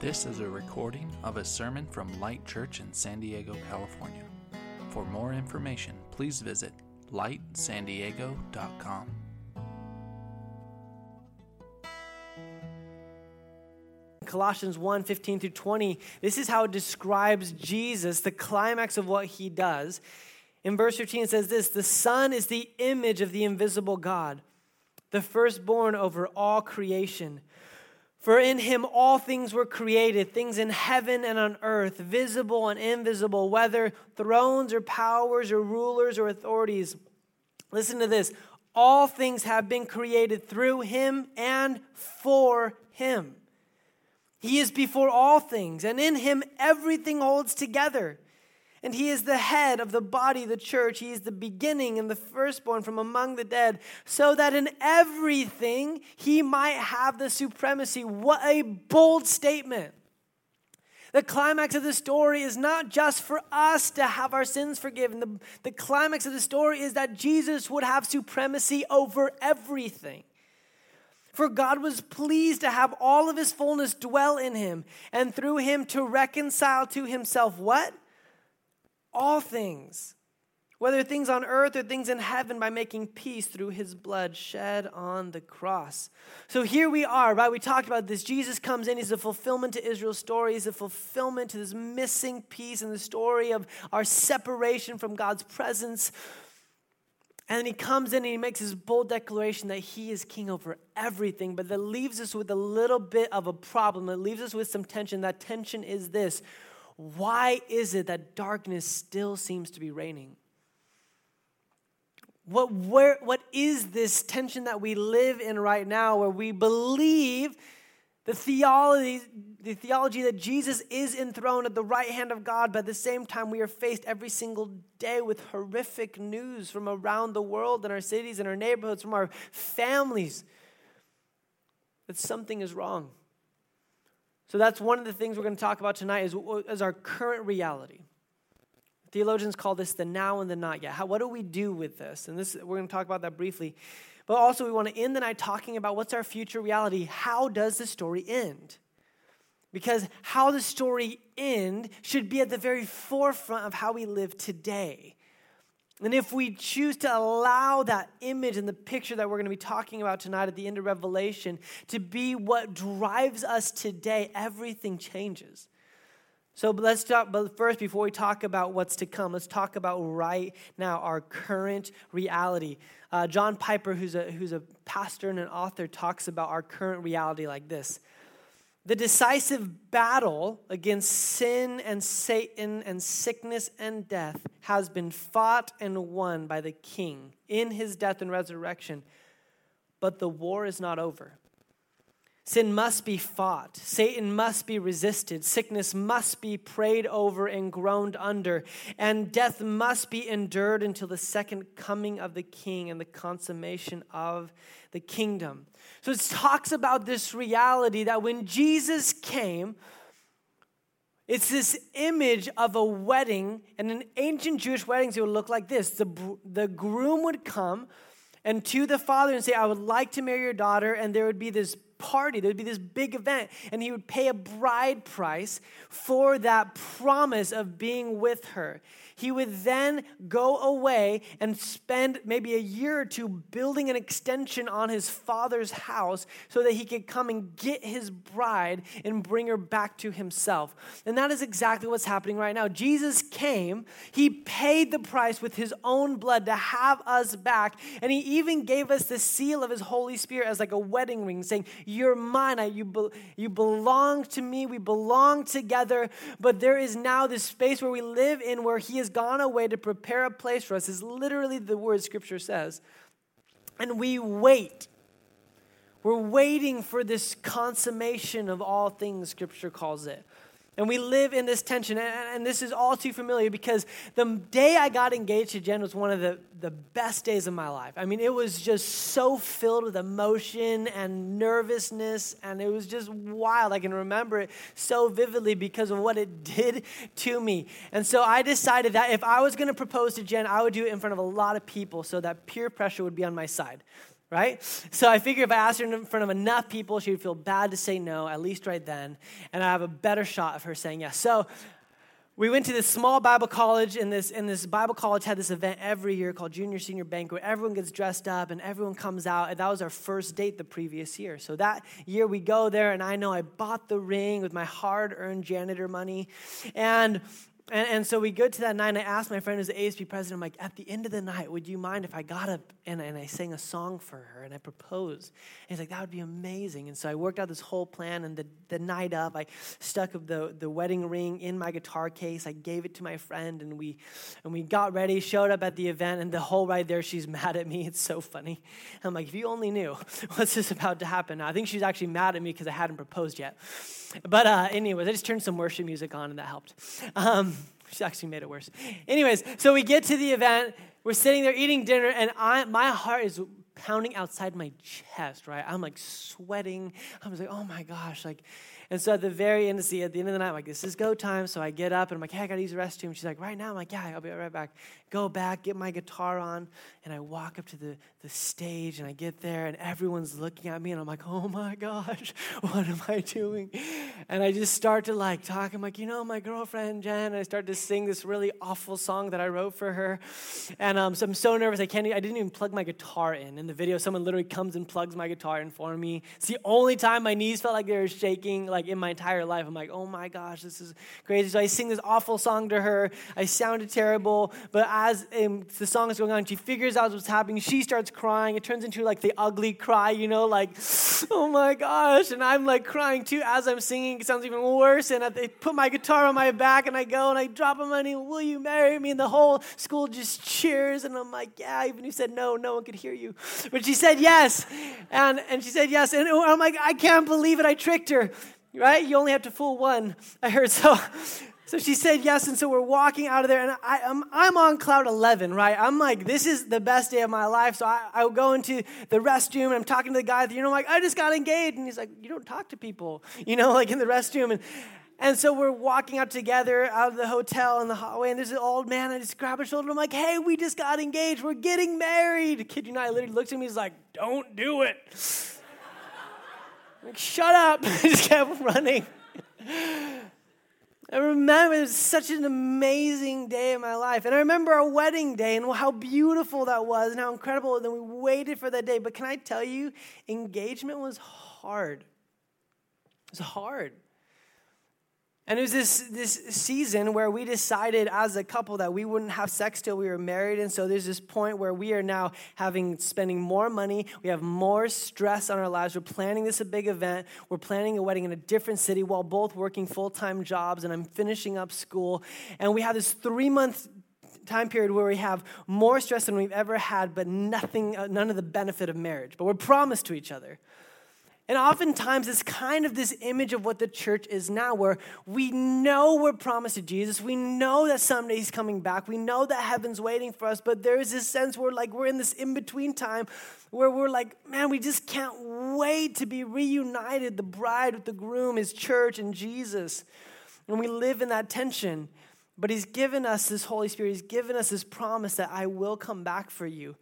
This is a recording of a sermon from Light Church in San Diego, California. For more information, please visit lightsandiego.com. Colossians 1 15 through 20, this is how it describes Jesus, the climax of what he does. In verse 15, it says this The Son is the image of the invisible God, the firstborn over all creation. For in him all things were created, things in heaven and on earth, visible and invisible, whether thrones or powers or rulers or authorities. Listen to this all things have been created through him and for him. He is before all things, and in him everything holds together. And he is the head of the body, the church. He is the beginning and the firstborn from among the dead, so that in everything he might have the supremacy. What a bold statement! The climax of the story is not just for us to have our sins forgiven. The, the climax of the story is that Jesus would have supremacy over everything. For God was pleased to have all of his fullness dwell in him, and through him to reconcile to himself what? All things, whether things on earth or things in heaven, by making peace through his blood shed on the cross. So here we are, right? We talked about this. Jesus comes in, he's a fulfillment to Israel's story, he's a fulfillment to this missing piece in the story of our separation from God's presence. And then he comes in and he makes his bold declaration that he is king over everything, but that leaves us with a little bit of a problem. It leaves us with some tension. That tension is this why is it that darkness still seems to be reigning? What, where, what is this tension that we live in right now where we believe the theology, the theology that Jesus is enthroned at the right hand of God, but at the same time, we are faced every single day with horrific news from around the world, in our cities, in our neighborhoods, from our families, that something is wrong. So that's one of the things we're going to talk about tonight is, is our current reality. Theologians call this the now and the not yet. How, what do we do with this? And this we're going to talk about that briefly. But also, we want to end the night talking about what's our future reality. How does the story end? Because how the story end should be at the very forefront of how we live today. And if we choose to allow that image and the picture that we're going to be talking about tonight at the end of Revelation to be what drives us today, everything changes. So let's talk, but first, before we talk about what's to come, let's talk about right now, our current reality. Uh, John Piper, who's a, who's a pastor and an author, talks about our current reality like this The decisive battle against sin and Satan and sickness and death has been fought and won by the King in his death and resurrection, but the war is not over. Sin must be fought. Satan must be resisted. Sickness must be prayed over and groaned under. And death must be endured until the second coming of the king and the consummation of the kingdom. So it talks about this reality that when Jesus came, it's this image of a wedding, and in ancient Jewish weddings, it would look like this the, the groom would come and to the father and say, I would like to marry your daughter, and there would be this party. There'd be this big event, and he would pay a bride price for that promise of being with her. He would then go away and spend maybe a year or two building an extension on his father's house so that he could come and get his bride and bring her back to himself. And that is exactly what's happening right now. Jesus came, he paid the price with his own blood to have us back, and he even gave us the seal of his Holy Spirit as like a wedding ring, saying, You're mine, you, be- you belong to me, we belong together. But there is now this space where we live in where he has gone away to prepare a place for us, is literally the word Scripture says. And we wait. We're waiting for this consummation of all things, Scripture calls it. And we live in this tension. And, this is all too familiar because the day I got engaged to Jen was one of the, the best days of my life. I mean, it was just so filled with emotion and nervousness, and it was just wild. I can remember it so vividly because of what it did to me. And so I decided that if I was going to propose to Jen, I would do it in front of a lot of people so that peer pressure would be on my side. Right? So I figured if I asked her in front of enough people, she would feel bad to say no, at least right then, and I have a better shot of her saying yes. So we went to this small Bible college, and this, and this Bible college had this event every year called Junior Senior Banquet. Everyone gets dressed up and everyone comes out, and that was our first date the previous year. So that year we go there, and I know I bought the ring with my hard earned janitor money. And and, and, so we go to that night, and I asked my friend who's the ASB president, I'm like, at the end of the night, would you mind if I got up and, and I sang a song for her and I proposed? And he's like, that would be amazing. And so I worked out this whole plan, and the, the night of, I stuck the, the wedding ring in my guitar case. I gave it to my friend, and we, and we got ready, showed up at the event, and the whole ride there, she's mad at me. It's so funny. I'm like, if you only knew what's this about to happen. I think she's actually mad at me because I hadn't proposed yet. But uh, anyways, I just turned some worship music on, and that helped. Um, she actually made it worse. Anyways, so we get to the event. We're sitting there eating dinner, and I, my heart is pounding outside my chest, right? I'm like sweating. I was like, oh my gosh, like, and so at the very end, see, at the end of the night, I'm like, this is go time. So I get up and I'm like, hey, I gotta use the restroom. She's like, right now? I'm like, yeah, I'll be right back. Go back, get my guitar on, and I walk up to the, the stage and I get there and everyone's looking at me and I'm like, oh my gosh, what am I doing? And I just start to like talk. I'm like, you know, my girlfriend Jen. And I start to sing this really awful song that I wrote for her. And um, so I'm so nervous. I can't. I didn't even plug my guitar in. In the video, someone literally comes and plugs my guitar in for me. It's the only time my knees felt like they were shaking, like in my entire life. I'm like, oh my gosh, this is crazy. So I sing this awful song to her. I sounded terrible, but as um, the song is going on, she figures out what's happening. She starts crying. It turns into like the ugly cry, you know, like, oh my gosh. And I'm like crying too as I'm singing. It sounds even worse. And I put my guitar on my back and I go and I drop a money, will you marry me? And the whole school just cheers. And I'm like, yeah, even if you said no, no one could hear you. But she said yes. And, and she said yes. And oh, I'm like, I can't believe it. I tricked her right? You only have to fool one. I heard so. So she said yes, and so we're walking out of there, and I, am I'm, I'm on cloud 11, right? I'm like, this is the best day of my life. So I, I go into the restroom, and I'm talking to the guy, you know, like, I just got engaged. And he's like, you don't talk to people, you know, like in the restroom. And, and so we're walking out together out of the hotel in the hallway, and there's an old man. I just grab his shoulder. I'm like, hey, we just got engaged. We're getting married. Kid you not, literally looks at me. He's like, don't do it. Like, shut up. I just kept running. I remember it was such an amazing day in my life. And I remember our wedding day and how beautiful that was and how incredible. And then we waited for that day. But can I tell you, engagement was hard. It was hard. And it was this, this season where we decided as a couple that we wouldn't have sex till we were married. And so there's this point where we are now having spending more money. We have more stress on our lives. We're planning this a big event. We're planning a wedding in a different city while both working full time jobs. And I'm finishing up school. And we have this three month time period where we have more stress than we've ever had, but nothing, uh, none of the benefit of marriage. But we're promised to each other. And oftentimes, it's kind of this image of what the church is now, where we know we're promised to Jesus. We know that someday he's coming back. We know that heaven's waiting for us. But there is this sense where, like, we're in this in between time where we're like, man, we just can't wait to be reunited the bride with the groom, his church, and Jesus. And we live in that tension. But he's given us this Holy Spirit, he's given us this promise that I will come back for you.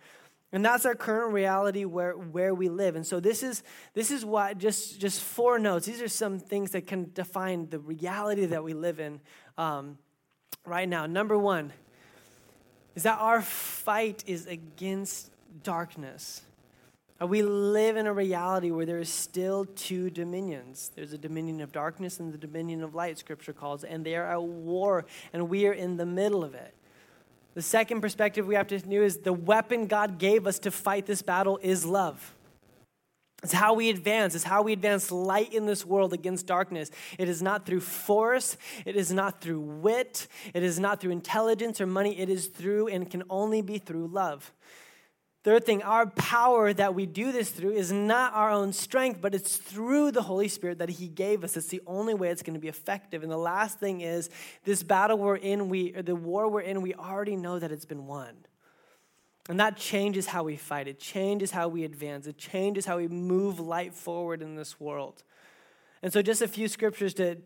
And that's our current reality where, where we live. And so this is this is what just just four notes. These are some things that can define the reality that we live in um, right now. Number one is that our fight is against darkness. Uh, we live in a reality where there is still two dominions. There's a dominion of darkness and the dominion of light, Scripture calls, and they are at war, and we are in the middle of it. The second perspective we have to know is the weapon God gave us to fight this battle is love. It's how we advance. It's how we advance light in this world against darkness. It is not through force. It is not through wit. It is not through intelligence or money. It is through and can only be through love. Third thing, our power that we do this through is not our own strength, but it's through the Holy Spirit that He gave us. It's the only way it's going to be effective. And the last thing is this battle we're in, we or the war we're in, we already know that it's been won. And that changes how we fight. It changes how we advance. It changes how we move light forward in this world. And so, just a few scriptures to,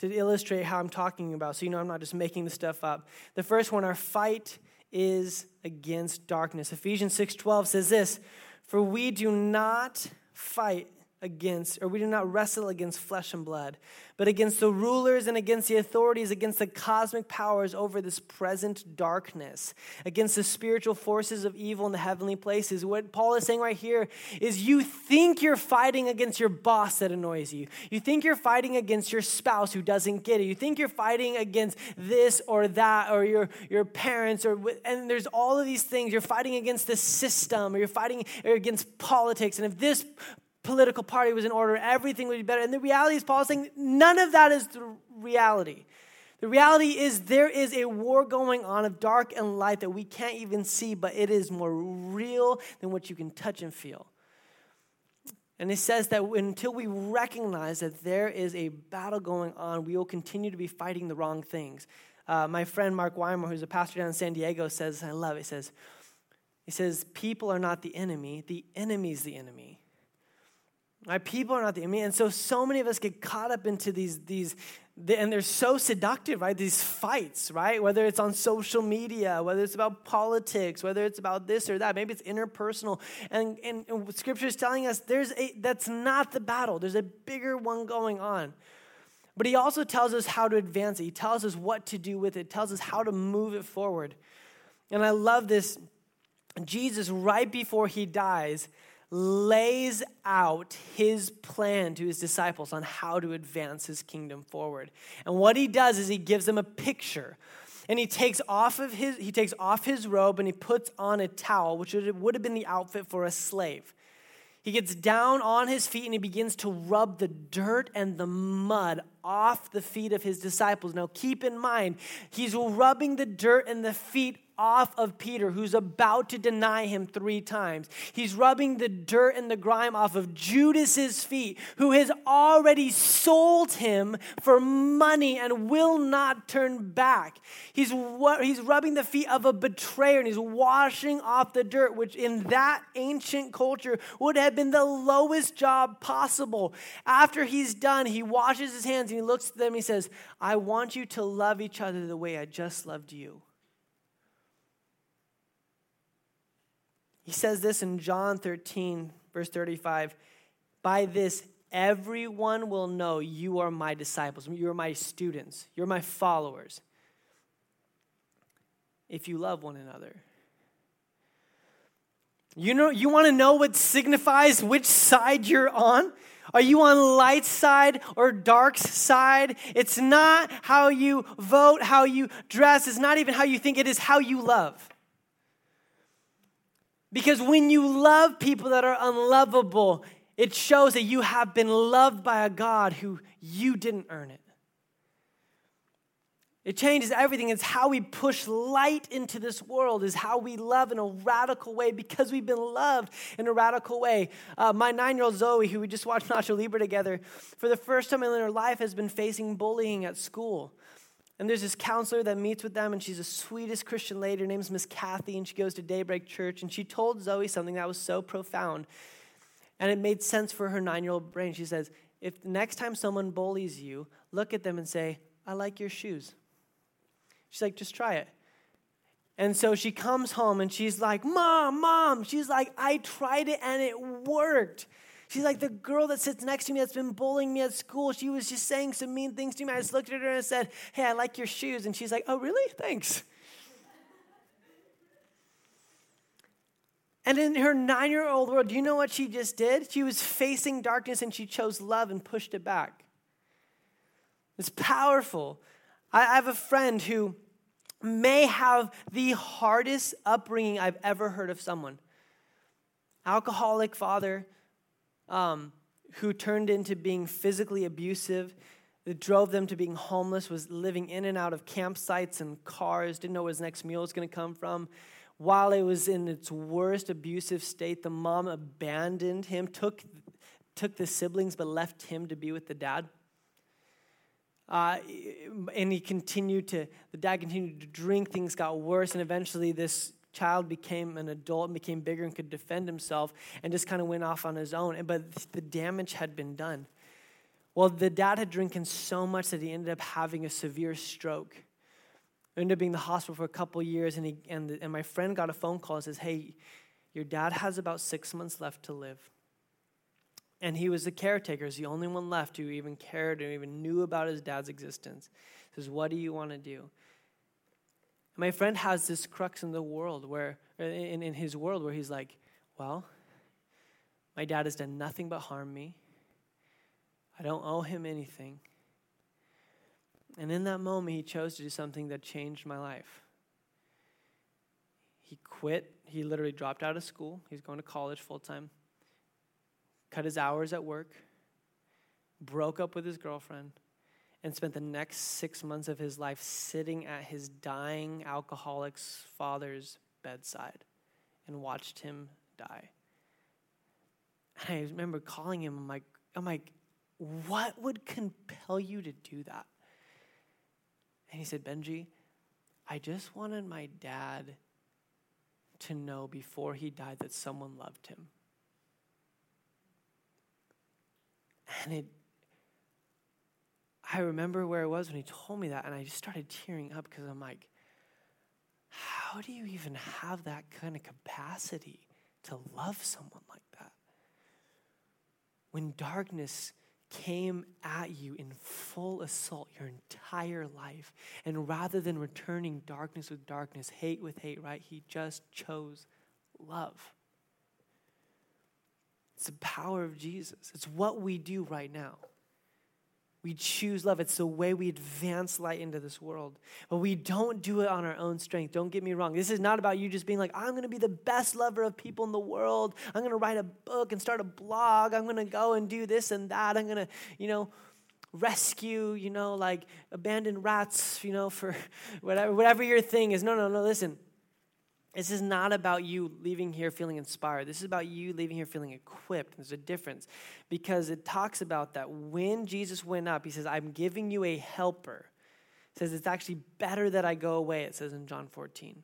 to illustrate how I'm talking about, so you know I'm not just making the stuff up. The first one, our fight is against darkness. Ephesians 6:12 says this, For we do not fight against, or we do not wrestle against flesh and blood, but against the rulers and against the authorities, against the cosmic powers over this present darkness, against the spiritual forces of evil in the heavenly places. What Paul is saying right here is you think you're fighting against your boss that annoys you. You think you're fighting against your spouse who doesn't get it. You think you're fighting against this or that or your, your parents or and there's all of these things. You're fighting against the system or you're fighting against politics. And if this political party was in order, everything would be better. And the reality is, Paul is saying none of that is the reality. The reality is there is a war going on of dark and light that we can't even see, but it is more real than what you can touch and feel. And it says that until we recognize that there is a battle going on, we will continue to be fighting the wrong things. Uh, my friend Mark Weimer, who's a pastor down in San Diego, says, I love it, he says, he says, people are not the enemy, the enemy's the enemy. Right? People are not the enemy. And so, so many of us get caught up into these, these, and they're so seductive, right? These fights, right? Whether it's on social media, whether it's about politics, whether it's about this or that, maybe it's interpersonal. And, and, and scripture is telling us there's a, that's not the battle, there's a bigger one going on. But he also tells us how to advance it. He tells us what to do with it, tells us how to move it forward. And I love this. Jesus, right before he dies, lays out his plan to his disciples on how to advance his kingdom forward. And what he does is he gives them a picture. And he takes off of his he takes off his robe and he puts on a towel, which would have been the outfit for a slave. He gets down on his feet and he begins to rub the dirt and the mud off the feet of his disciples. Now, keep in mind, he's rubbing the dirt and the feet off of Peter, who's about to deny him three times. He's rubbing the dirt and the grime off of Judas's feet, who has already sold him for money and will not turn back. He's, he's rubbing the feet of a betrayer and he's washing off the dirt, which in that ancient culture would have been the lowest job possible. After he's done, he washes his hands and he looks at them he says, I want you to love each other the way I just loved you. He says this in John 13, verse 35 By this, everyone will know you are my disciples, you are my students, you're my followers, if you love one another. You know, you want to know what signifies which side you're on? Are you on light side or dark side? It's not how you vote, how you dress, it's not even how you think, it is how you love. Because when you love people that are unlovable, it shows that you have been loved by a God who you didn't earn it. It changes everything. It's how we push light into this world, is how we love in a radical way because we've been loved in a radical way. Uh, my nine year old Zoe, who we just watched Nacho Libre together, for the first time in her life has been facing bullying at school. And there's this counselor that meets with them, and she's the sweetest Christian lady. Her name's Miss Kathy, and she goes to Daybreak Church. And she told Zoe something that was so profound. And it made sense for her nine year old brain. She says, If the next time someone bullies you, look at them and say, I like your shoes. She's like, Just try it. And so she comes home and she's like, Mom, Mom. She's like, I tried it and it worked. She's like, the girl that sits next to me that's been bullying me at school, she was just saying some mean things to me. I just looked at her and said, Hey, I like your shoes. And she's like, Oh, really? Thanks. And in her nine year old world, do you know what she just did? She was facing darkness and she chose love and pushed it back. It's powerful. I have a friend who may have the hardest upbringing I've ever heard of someone. Alcoholic father, um, who turned into being physically abusive, that drove them to being homeless, was living in and out of campsites and cars, didn't know where his next meal was going to come from. While it was in its worst abusive state, the mom abandoned him, took, took the siblings, but left him to be with the dad. Uh, and he continued to, the dad continued to drink, things got worse, and eventually this child became an adult and became bigger and could defend himself and just kind of went off on his own. But the damage had been done. Well, the dad had drinking so much that he ended up having a severe stroke. Ended up being in the hospital for a couple years, and, he, and, the, and my friend got a phone call and says, Hey, Your dad has about six months left to live. And he was the caretaker, he's the only one left who even cared and even knew about his dad's existence. He says, What do you want to do? my friend has this crux in the world where, in, in his world, where he's like, Well, my dad has done nothing but harm me. I don't owe him anything. And in that moment, he chose to do something that changed my life. He quit. He literally dropped out of school. He's going to college full time, cut his hours at work, broke up with his girlfriend, and spent the next six months of his life sitting at his dying alcoholic's father's bedside and watched him die. And I remember calling him, I'm like, I'm like, what would compel you to do that? And he said, Benji, I just wanted my dad to know before he died that someone loved him. And it, I remember where I was when he told me that, and I just started tearing up because I'm like, how do you even have that kind of capacity to love someone like that? When darkness came at you in full assault your entire life. And rather than returning darkness with darkness, hate with hate, right? He just chose love. It's the power of Jesus. It's what we do right now. We choose love. It's the way we advance light into this world. But we don't do it on our own strength. Don't get me wrong. This is not about you just being like, I'm going to be the best lover of people in the world. I'm going to write a book and start a blog. I'm going to go and do this and that. I'm going to, you know, rescue, you know, like abandoned rats, you know, for whatever, whatever your thing is. No, no, no, listen. This is not about you leaving here feeling inspired. This is about you leaving here feeling equipped. There's a difference because it talks about that when Jesus went up, he says, I'm giving you a helper. It says, It's actually better that I go away, it says in John 14.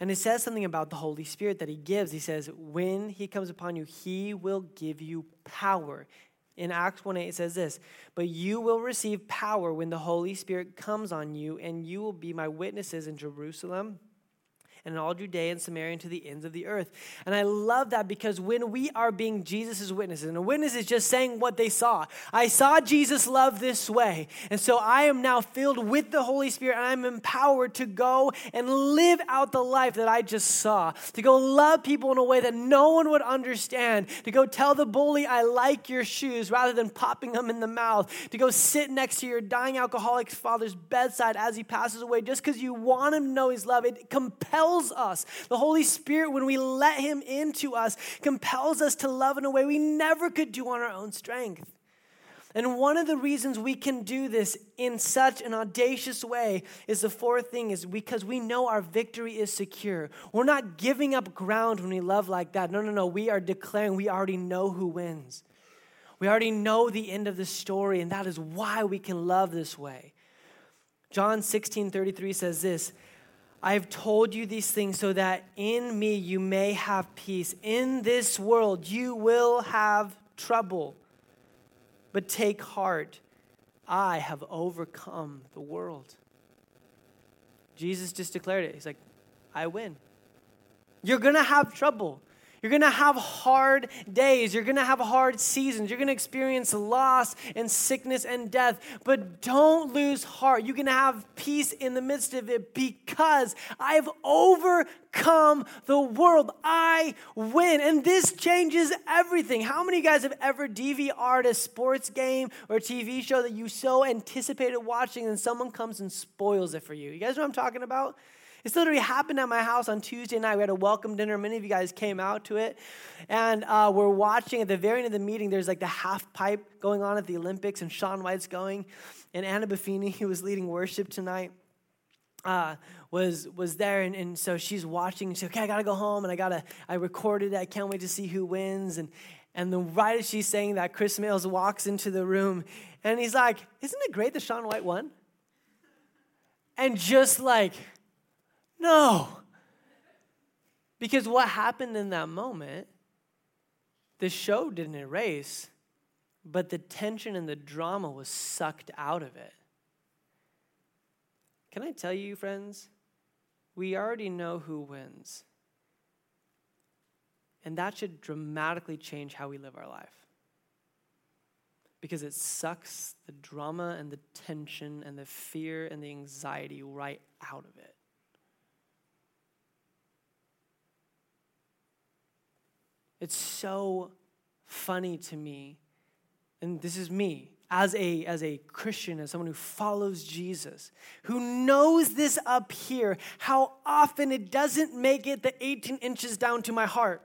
And it says something about the Holy Spirit that he gives. He says, When he comes upon you, he will give you power. In Acts 1 8, it says this But you will receive power when the Holy Spirit comes on you, and you will be my witnesses in Jerusalem and in all Judea and Samaria and to the ends of the earth. And I love that because when we are being Jesus' witnesses, and a witness is just saying what they saw. I saw Jesus love this way. And so I am now filled with the Holy Spirit and I'm empowered to go and live out the life that I just saw. To go love people in a way that no one would understand. To go tell the bully, I like your shoes rather than popping them in the mouth. To go sit next to your dying alcoholic father's bedside as he passes away just because you want him to know his love. It compels compels us. The Holy Spirit, when we let Him into us, compels us to love in a way we never could do on our own strength. And one of the reasons we can do this in such an audacious way is the fourth thing is because we know our victory is secure. We're not giving up ground when we love like that. No, no, no. We are declaring we already know who wins. We already know the end of the story, and that is why we can love this way. John 16 33 says this I have told you these things so that in me you may have peace. In this world you will have trouble. But take heart, I have overcome the world. Jesus just declared it. He's like, I win. You're going to have trouble. You're going to have hard days. You're going to have hard seasons. You're going to experience loss and sickness and death. But don't lose heart. You can have peace in the midst of it because I have overcome the world. I win. And this changes everything. How many of you guys have ever DVR'd a sports game or TV show that you so anticipated watching and someone comes and spoils it for you? You guys know what I'm talking about? This literally happened at my house on Tuesday night. We had a welcome dinner. Many of you guys came out to it. And uh, we're watching at the very end of the meeting, there's like the half pipe going on at the Olympics, and Shaun White's going. And Anna Buffini, who was leading worship tonight, uh, was was there and, and so she's watching and she's okay i gotta go home and i gotta i recorded it i can't wait to see who wins and and then right as she's saying that chris Mills walks into the room and he's like isn't it great that shaun white won and just like no. Because what happened in that moment, the show didn't erase, but the tension and the drama was sucked out of it. Can I tell you, friends? We already know who wins. And that should dramatically change how we live our life. Because it sucks the drama and the tension and the fear and the anxiety right out of it. It's so funny to me, and this is me as a, as a Christian, as someone who follows Jesus, who knows this up here, how often it doesn't make it the 18 inches down to my heart.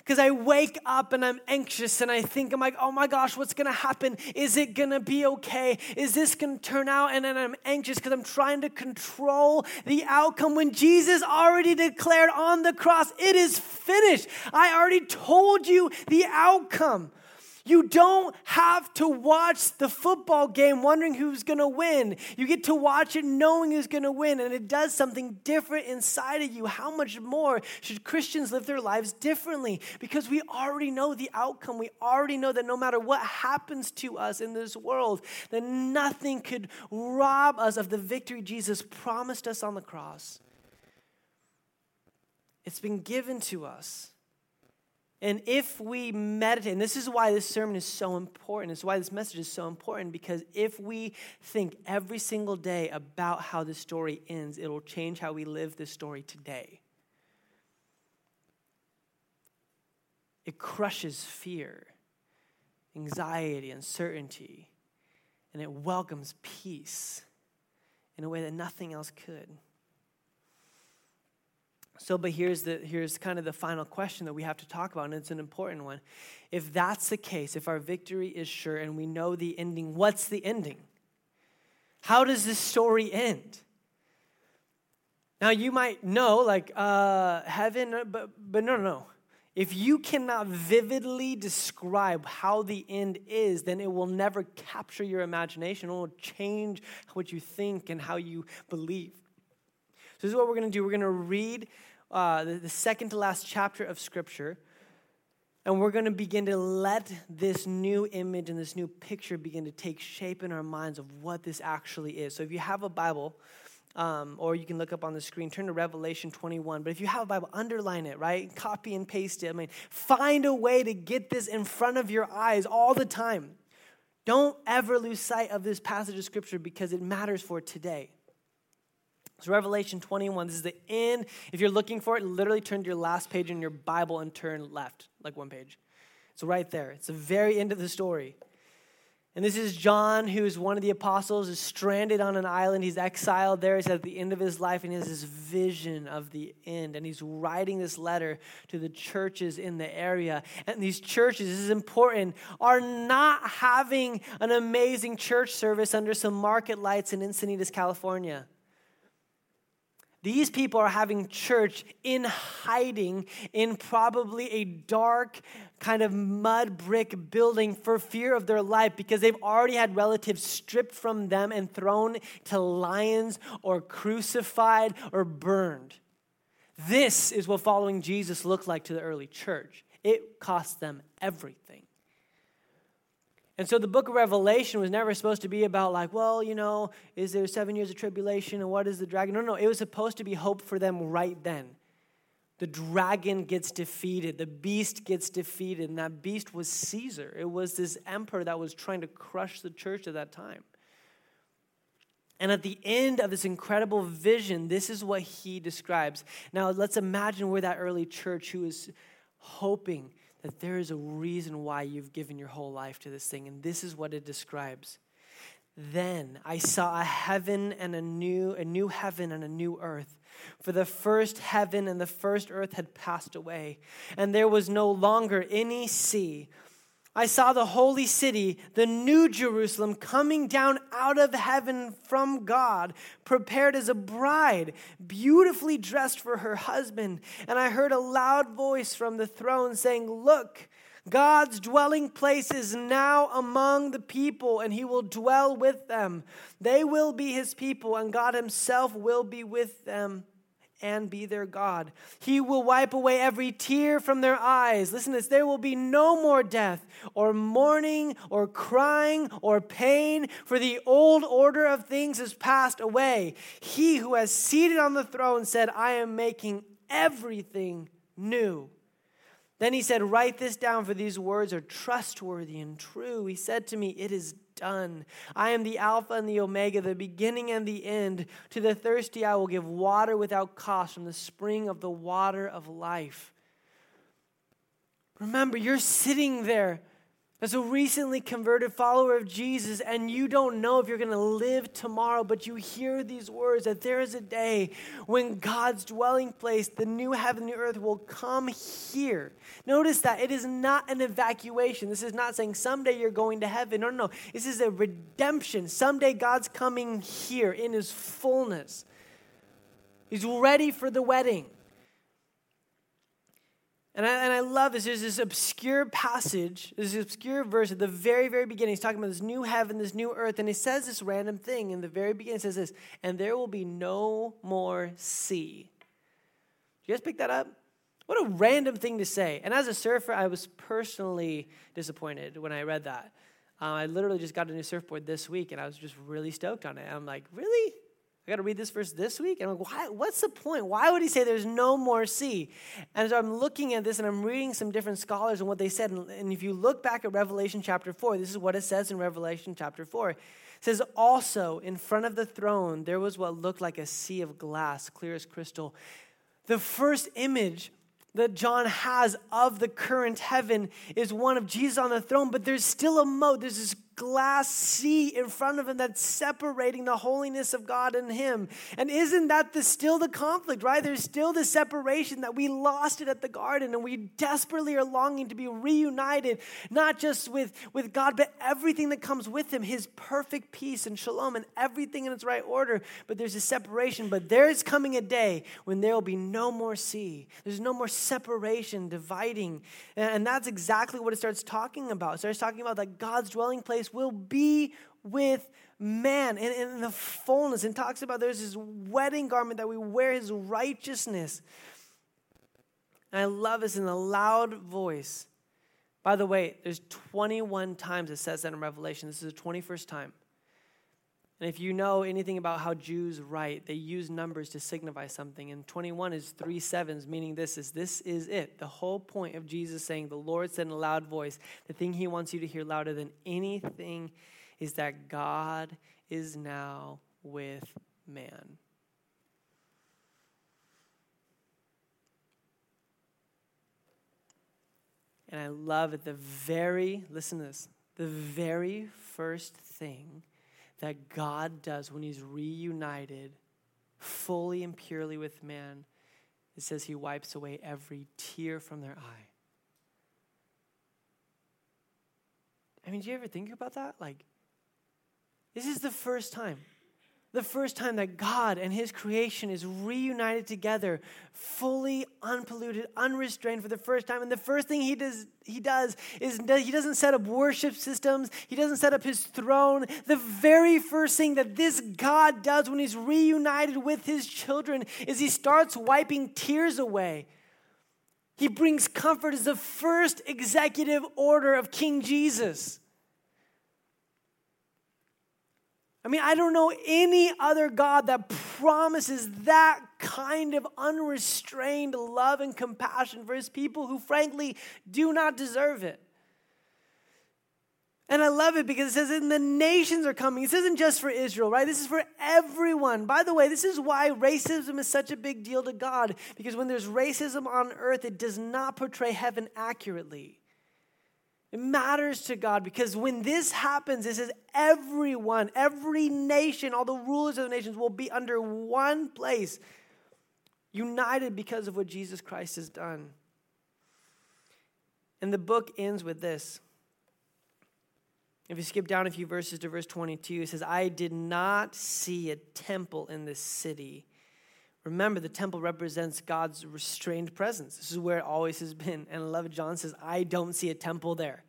Because I wake up and I'm anxious and I think, I'm like, oh my gosh, what's gonna happen? Is it gonna be okay? Is this gonna turn out? And then I'm anxious because I'm trying to control the outcome when Jesus already declared on the cross, it is finished. I already told you the outcome. You don't have to watch the football game wondering who's going to win. You get to watch it knowing who's going to win, and it does something different inside of you. How much more should Christians live their lives differently? Because we already know the outcome. We already know that no matter what happens to us in this world, that nothing could rob us of the victory Jesus promised us on the cross. It's been given to us. And if we meditate, and this is why this sermon is so important, it's why this message is so important, because if we think every single day about how this story ends, it'll change how we live this story today. It crushes fear, anxiety, uncertainty, and it welcomes peace in a way that nothing else could. So, but here's the here's kind of the final question that we have to talk about, and it's an important one. If that's the case, if our victory is sure and we know the ending, what's the ending? How does this story end? Now you might know, like uh, heaven, uh, but but no, no, no. If you cannot vividly describe how the end is, then it will never capture your imagination. It will change what you think and how you believe. So this is what we're going to do. We're going to read uh, the, the second to last chapter of Scripture. And we're going to begin to let this new image and this new picture begin to take shape in our minds of what this actually is. So if you have a Bible, um, or you can look up on the screen, turn to Revelation 21. But if you have a Bible, underline it, right? Copy and paste it. I mean, find a way to get this in front of your eyes all the time. Don't ever lose sight of this passage of Scripture because it matters for today. Revelation 21, this is the end. If you're looking for it, literally turn to your last page in your Bible and turn left, like one page. It's right there. It's the very end of the story. And this is John, who is one of the apostles, is stranded on an island. He's exiled there. He's at the end of his life, and he has this vision of the end. And he's writing this letter to the churches in the area. And these churches, this is important, are not having an amazing church service under some market lights in Encinitas, California. These people are having church in hiding in probably a dark, kind of mud brick building for fear of their life because they've already had relatives stripped from them and thrown to lions or crucified or burned. This is what following Jesus looked like to the early church. It cost them everything. And so the book of Revelation was never supposed to be about, like, well, you know, is there seven years of tribulation and what is the dragon? No, no, it was supposed to be hope for them right then. The dragon gets defeated, the beast gets defeated, and that beast was Caesar. It was this emperor that was trying to crush the church at that time. And at the end of this incredible vision, this is what he describes. Now, let's imagine we're that early church who is hoping that there is a reason why you've given your whole life to this thing. And this is what it describes. Then I saw a heaven and a new, a new heaven and a new earth. For the first heaven and the first earth had passed away, and there was no longer any sea. I saw the holy city, the new Jerusalem, coming down out of heaven from God, prepared as a bride, beautifully dressed for her husband. And I heard a loud voice from the throne saying, Look, God's dwelling place is now among the people, and he will dwell with them. They will be his people, and God himself will be with them and be their God. He will wipe away every tear from their eyes. Listen to this there will be no more death, or mourning, or crying, or pain, for the old order of things has passed away. He who has seated on the throne said, I am making everything new. Then he said, Write this down, for these words are trustworthy and true. He said to me, It is done. I am the Alpha and the Omega, the beginning and the end. To the thirsty, I will give water without cost from the spring of the water of life. Remember, you're sitting there as a recently converted follower of Jesus, and you don't know if you're going to live tomorrow, but you hear these words that there is a day when God's dwelling place, the new heaven and the earth, will come here. Notice that it is not an evacuation. This is not saying someday you're going to heaven. No, no, no. This is a redemption. Someday God's coming here in his fullness. He's ready for the wedding. And I, and I love this. There's this obscure passage, this obscure verse at the very, very beginning. He's talking about this new heaven, this new earth, and he says this random thing in the very beginning. Says this, and there will be no more sea. Did you guys pick that up? What a random thing to say. And as a surfer, I was personally disappointed when I read that. Uh, I literally just got a new surfboard this week, and I was just really stoked on it. I'm like, really? I got to read this verse this week? And I'm like, why, what's the point? Why would he say there's no more sea? And so I'm looking at this and I'm reading some different scholars and what they said. And, if you look back at Revelation chapter 4, this is what it says in Revelation chapter 4. It says, Also, in front of the throne, there was what looked like a sea of glass, clear as crystal. The first image that John has of the current heaven is one of Jesus on the throne, but there's still a moat. There's this glass sea in front of him that's separating the holiness of God and him. And isn't that the, still the conflict, right? There's still the separation that we lost it at the garden and we desperately are longing to be reunited, not just with, with God, but everything that comes with him, his perfect peace and shalom and everything in its right order. But there's a separation. But there is coming a day when there will be no more sea. There's no more separation, dividing. And that's exactly what it starts talking about. It starts talking about that God's dwelling place will be with man in, in the fullness and talks about there's this wedding garment that we wear his righteousness. And I love this in a loud voice. By the way, there's 21 times it says that in Revelation. This is the 21st time. And if you know anything about how Jews write, they use numbers to signify something. And 21 is three sevens, meaning this is this is it. The whole point of Jesus saying, The Lord said in a loud voice, the thing he wants you to hear louder than anything is that God is now with man. And I love it. The very, listen to this, the very first thing that God does when he's reunited fully and purely with man, it says he wipes away every tear from their eye. I mean, do you ever think about that? Like, this is the first time the first time that God and His creation is reunited together, fully unpolluted, unrestrained for the first time. And the first thing He does, He does is He doesn't set up worship systems. He doesn't set up His throne. The very first thing that this God does when He's reunited with His children is He starts wiping tears away. He brings comfort as the first executive order of King Jesus. I mean, I don't know any other God that promises that kind of unrestrained love and compassion for his people who, frankly, do not deserve it. And I love it because it says, and the nations are coming. This isn't just for Israel, right? This is for everyone. By the way, this is why racism is such a big deal to God, because when there's racism on earth, it does not portray heaven accurately. It matters to God because when this happens, it says everyone, every nation, all the rulers of the nations will be under one place, united because of what Jesus Christ has done. And the book ends with this. If you skip down a few verses to verse 22, it says, I did not see a temple in this city. Remember, the temple represents God's restrained presence. This is where it always has been. And I love it. John says, I don't see a temple there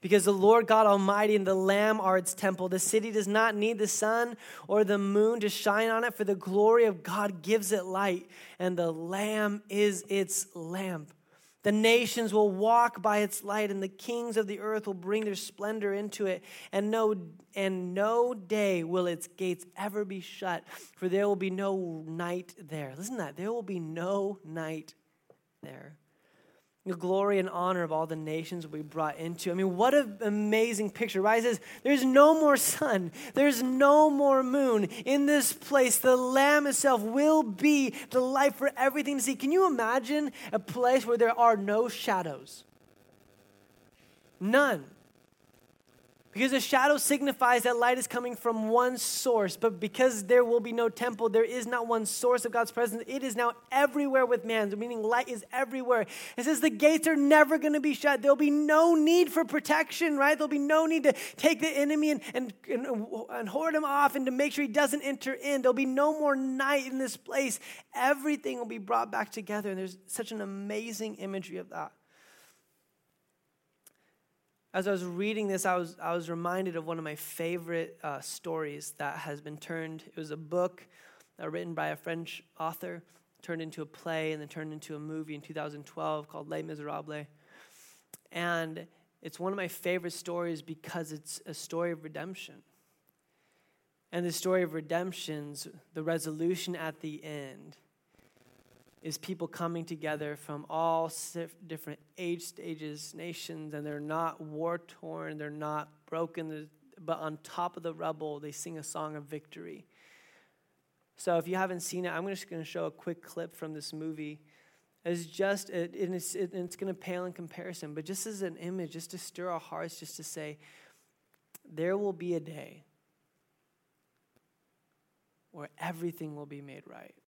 because the Lord God Almighty and the Lamb are its temple. The city does not need the sun or the moon to shine on it, for the glory of God gives it light, and the Lamb is its lamp. The nations will walk by its light, and the kings of the earth will bring their splendor into it. And no, and no day will its gates ever be shut, for there will be no night there. Listen to that. There will be no night there. The glory and honor of all the nations will be brought into. I mean, what an amazing picture, right? It says, There's no more sun, there's no more moon. In this place, the Lamb itself will be the light for everything to see. Can you imagine a place where there are no shadows? None. Because the shadow signifies that light is coming from one source, but because there will be no temple, there is not one source of God's presence. It is now everywhere with man, meaning light is everywhere. It says the gates are never going to be shut. There'll be no need for protection, right? There'll be no need to take the enemy and, and, and, and hoard him off and to make sure he doesn't enter in. There'll be no more night in this place. Everything will be brought back together, and there's such an amazing imagery of that as I was reading this, I was, I was reminded of one of my favorite uh, stories that has been turned. It was a book uh, written by a French author, turned into a play, and then turned into a movie in 2012 called Les Miserables. And it's one of my favorite stories because it's a story of redemption. And the story of redemption's, the resolution at the end is people coming together from all different age stages, nations, and they're not war torn, they're not broken, but on top of the rubble, they sing a song of victory. So if you haven't seen it, I'm just going to show a quick clip from this movie. It's just, it, it's, it, it's going to pale in comparison, but just as an image, just to stir our hearts, just to say, there will be a day where everything will be made right.